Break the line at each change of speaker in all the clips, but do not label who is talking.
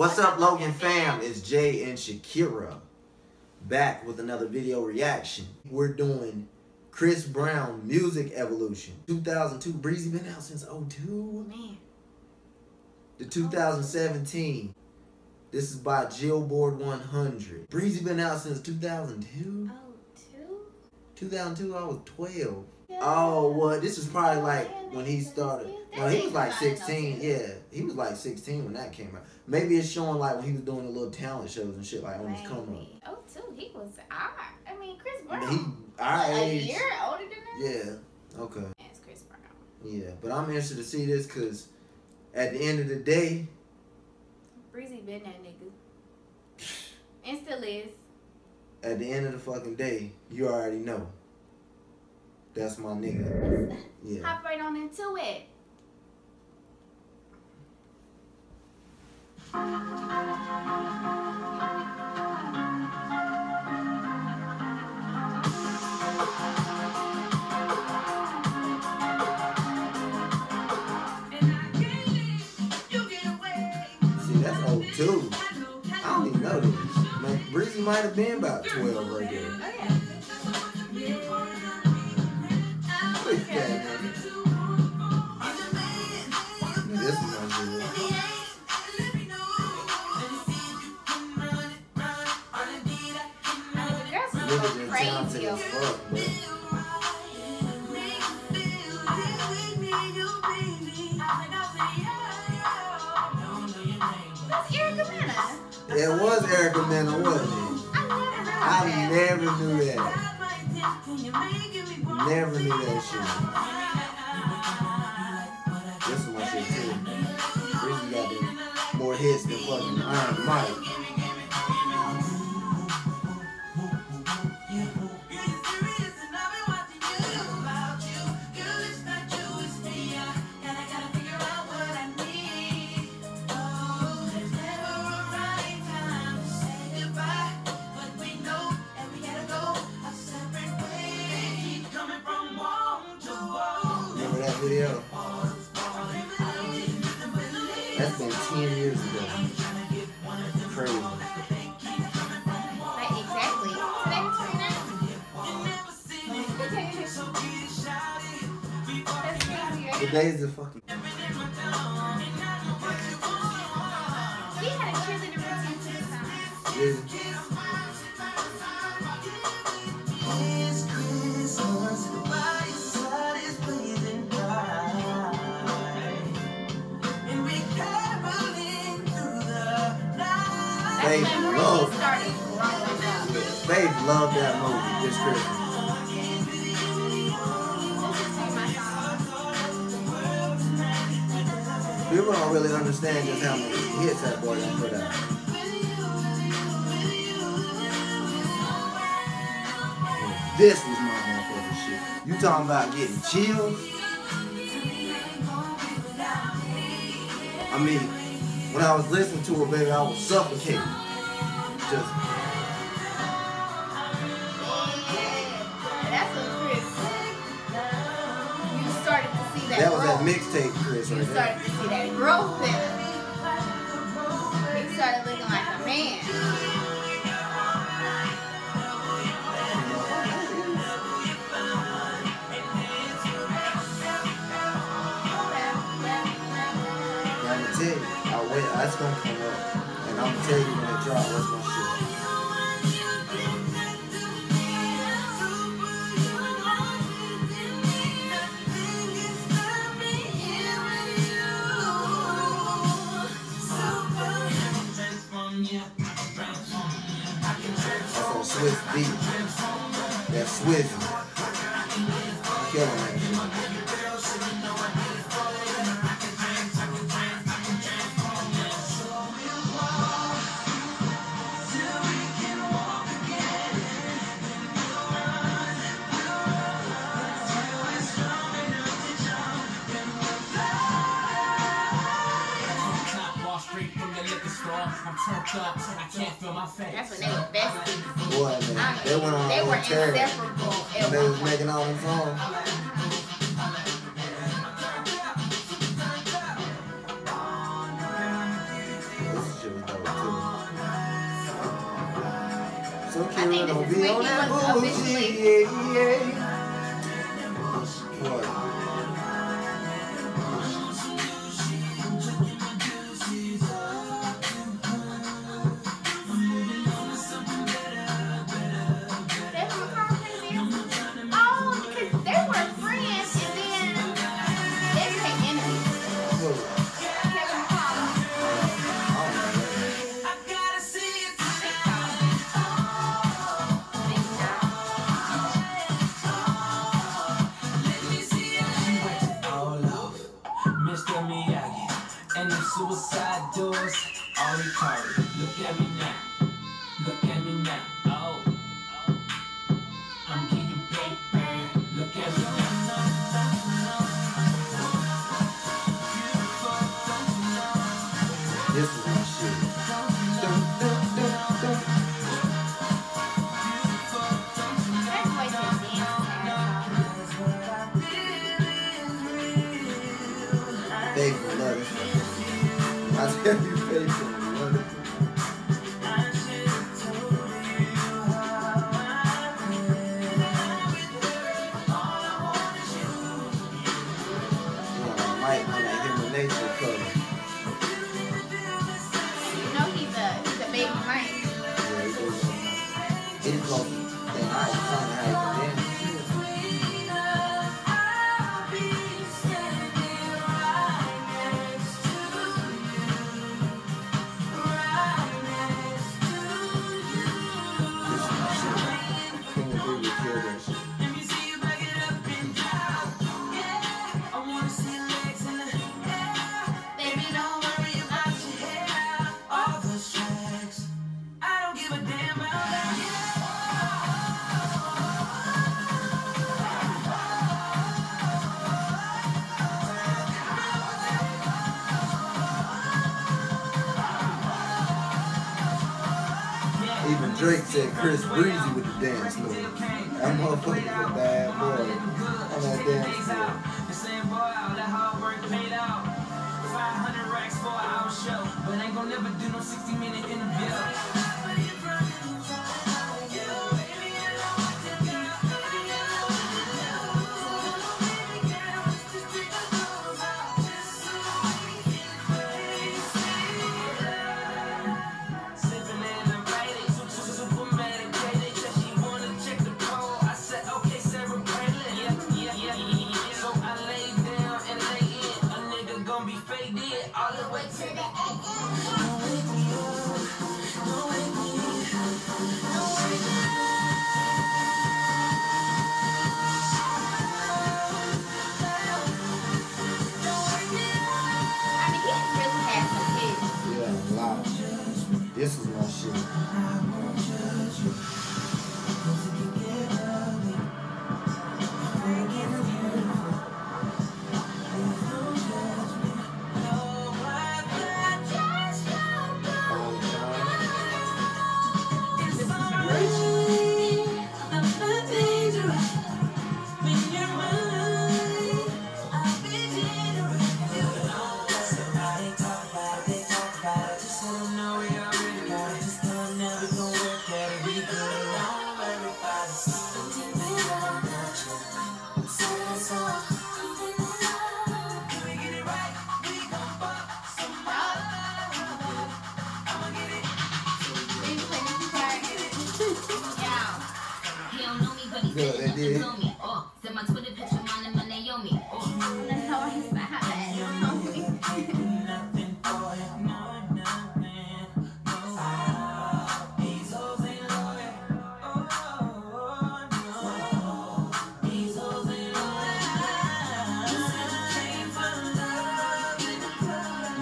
What's up, Logan fam? It's Jay and Shakira back with another video reaction. We're doing Chris Brown Music Evolution 2002. Breezy been out since 02.
Man.
The 2017. This is by Billboard 100. Breezy been out since 2002.
Oh, two?
2002, I was 12. Oh, well, this is probably like when he started. No, he was like 16. Yeah, he was like 16 when that came out. Maybe it's showing like when he was doing the little talent shows and shit, like on his come up.
Oh, two. He was our. I mean, Chris Brown.
he our
a
age.
year older than us.
Yeah. Okay.
It's Chris Brown.
Yeah, but I'm interested to see this because at the end of the day,
Breezy been that nigga. And still is.
at the end of the fucking day, you already know. That's my nigga. Yeah.
Hop right on into it.
See, that's old too. I don't even know this. Man, Breezy might have been about 12 right there.
Never that
shit. This is my shit too. Breezy got more hits than fucking Iron Mike. Video? That's been 10 years ago. Crazy.
Like, exactly. Today was 29. That's crazy, right?
Today's the fucking. Loved that movie this Christmas. People don't really understand just how many hits that boy done put out. This was my motherfucking shit. You talking about getting chills? I mean, when I was listening to it, baby, I was suffocating. Just
That's when Chris, you started to see that,
that was that mixtape, Chris,
You
right there.
started to see that growth in him. He started looking like a man.
Now, I'm gonna tell you, I wait, that's gonna come tell you when it drop what's my shit. That's on Swift beat. That Swift. Killing that
I'm turned up, I can't feel my face.
That's when they were besties.
Boy, man. They
They were inseparable.
And they was making all the songs.
Yeah, yeah.
Suicide doors are recovered. Look at me now. Look at me now.
I tell you faithful. Drake said Chris Breezy with the dance move. That motherfucker's a bad boy on that dance floor.
But ain't gon' never do no 60 minute interview.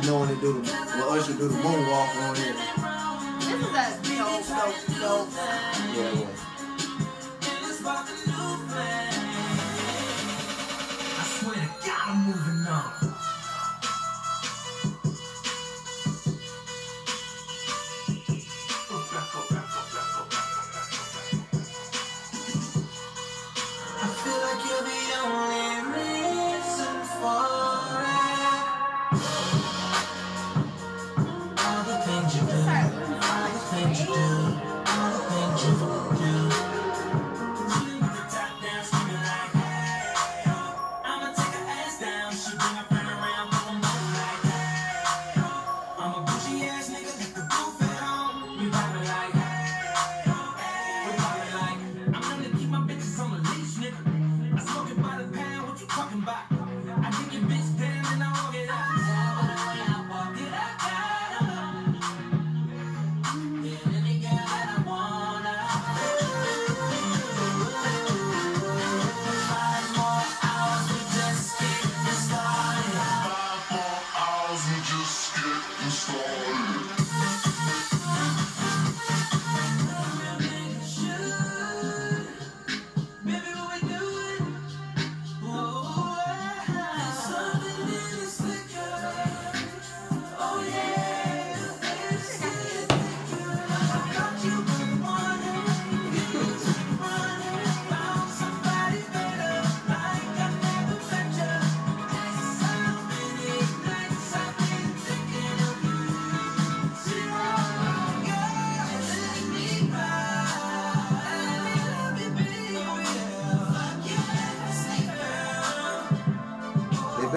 knowing to
do the well Usher do the moonwalk on it.
This is a dope, dope, dope.
Yeah, it was.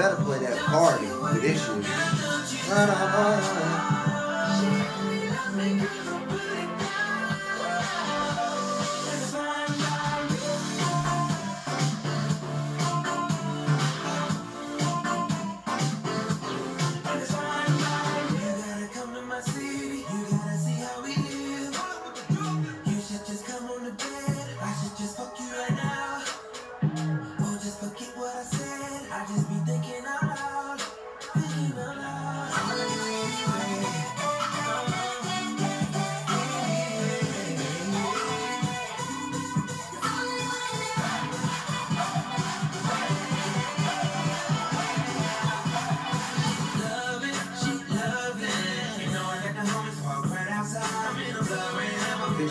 Better
play that party for this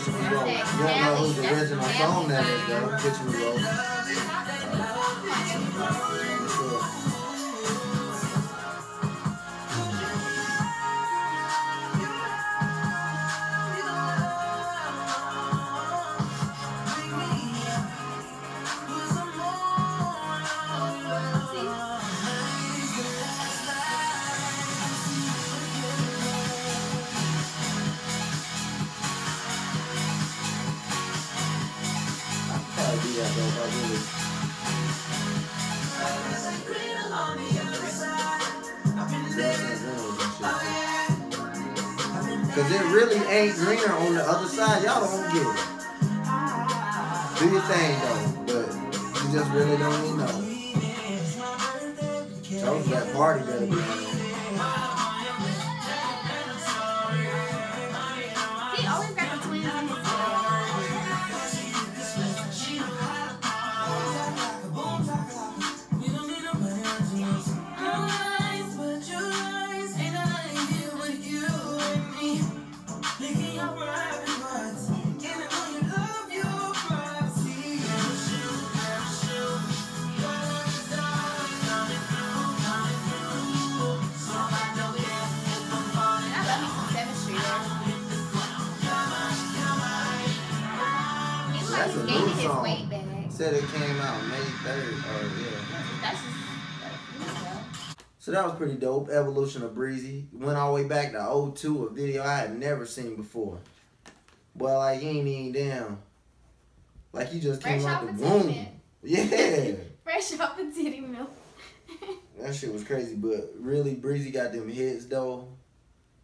me roll. You don't know whose original song that is though. Me roll. That though really. Cause it really ain't greener on the other side. Y'all don't get it. Do your thing though, but you just really don't even know. Told you that party better That's a new
gaining his
song.
weight back.
Said it came out May 3rd. Oh yeah.
That's just that's new stuff.
So that was pretty dope. Evolution of Breezy. Went all the way back to 02, a video I had never seen before. Well, like, you ain't even down. Like, you just came
Fresh
out the womb. Yeah.
Fresh off the titty milk.
That shit was crazy. But really, Breezy got them hits, though.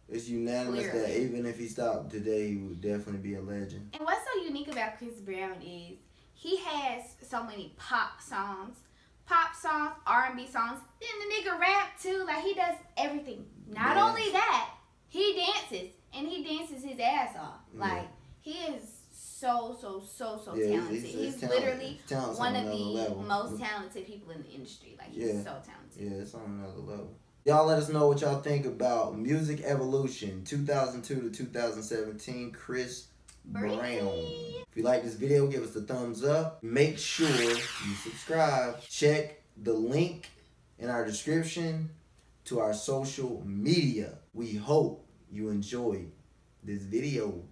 It's unanimous that even if he stopped today, he would definitely be a legend.
And what's so unique about Chris Brown is he has so many pop songs, pop songs, R and B songs. Then the nigga rap too. Like he does everything. Not
Dance.
only that, he dances and he dances his ass off.
Yeah.
Like he is so so so so
Yeah, he's-
talented.
he's-
He's,
his talent-
literally
talent's
one
on
of the
level.
most talented people in the industry. Like he's
Yeah.
so talented.
Yeah, it's on another level. Y'all let us know what y'all think about Music Evolution 2002 to 2017 Chris Brown. If you like this video, give us a thumbs up. Make sure you subscribe. Check the link in our description to our social media. We hope you enjoyed this video.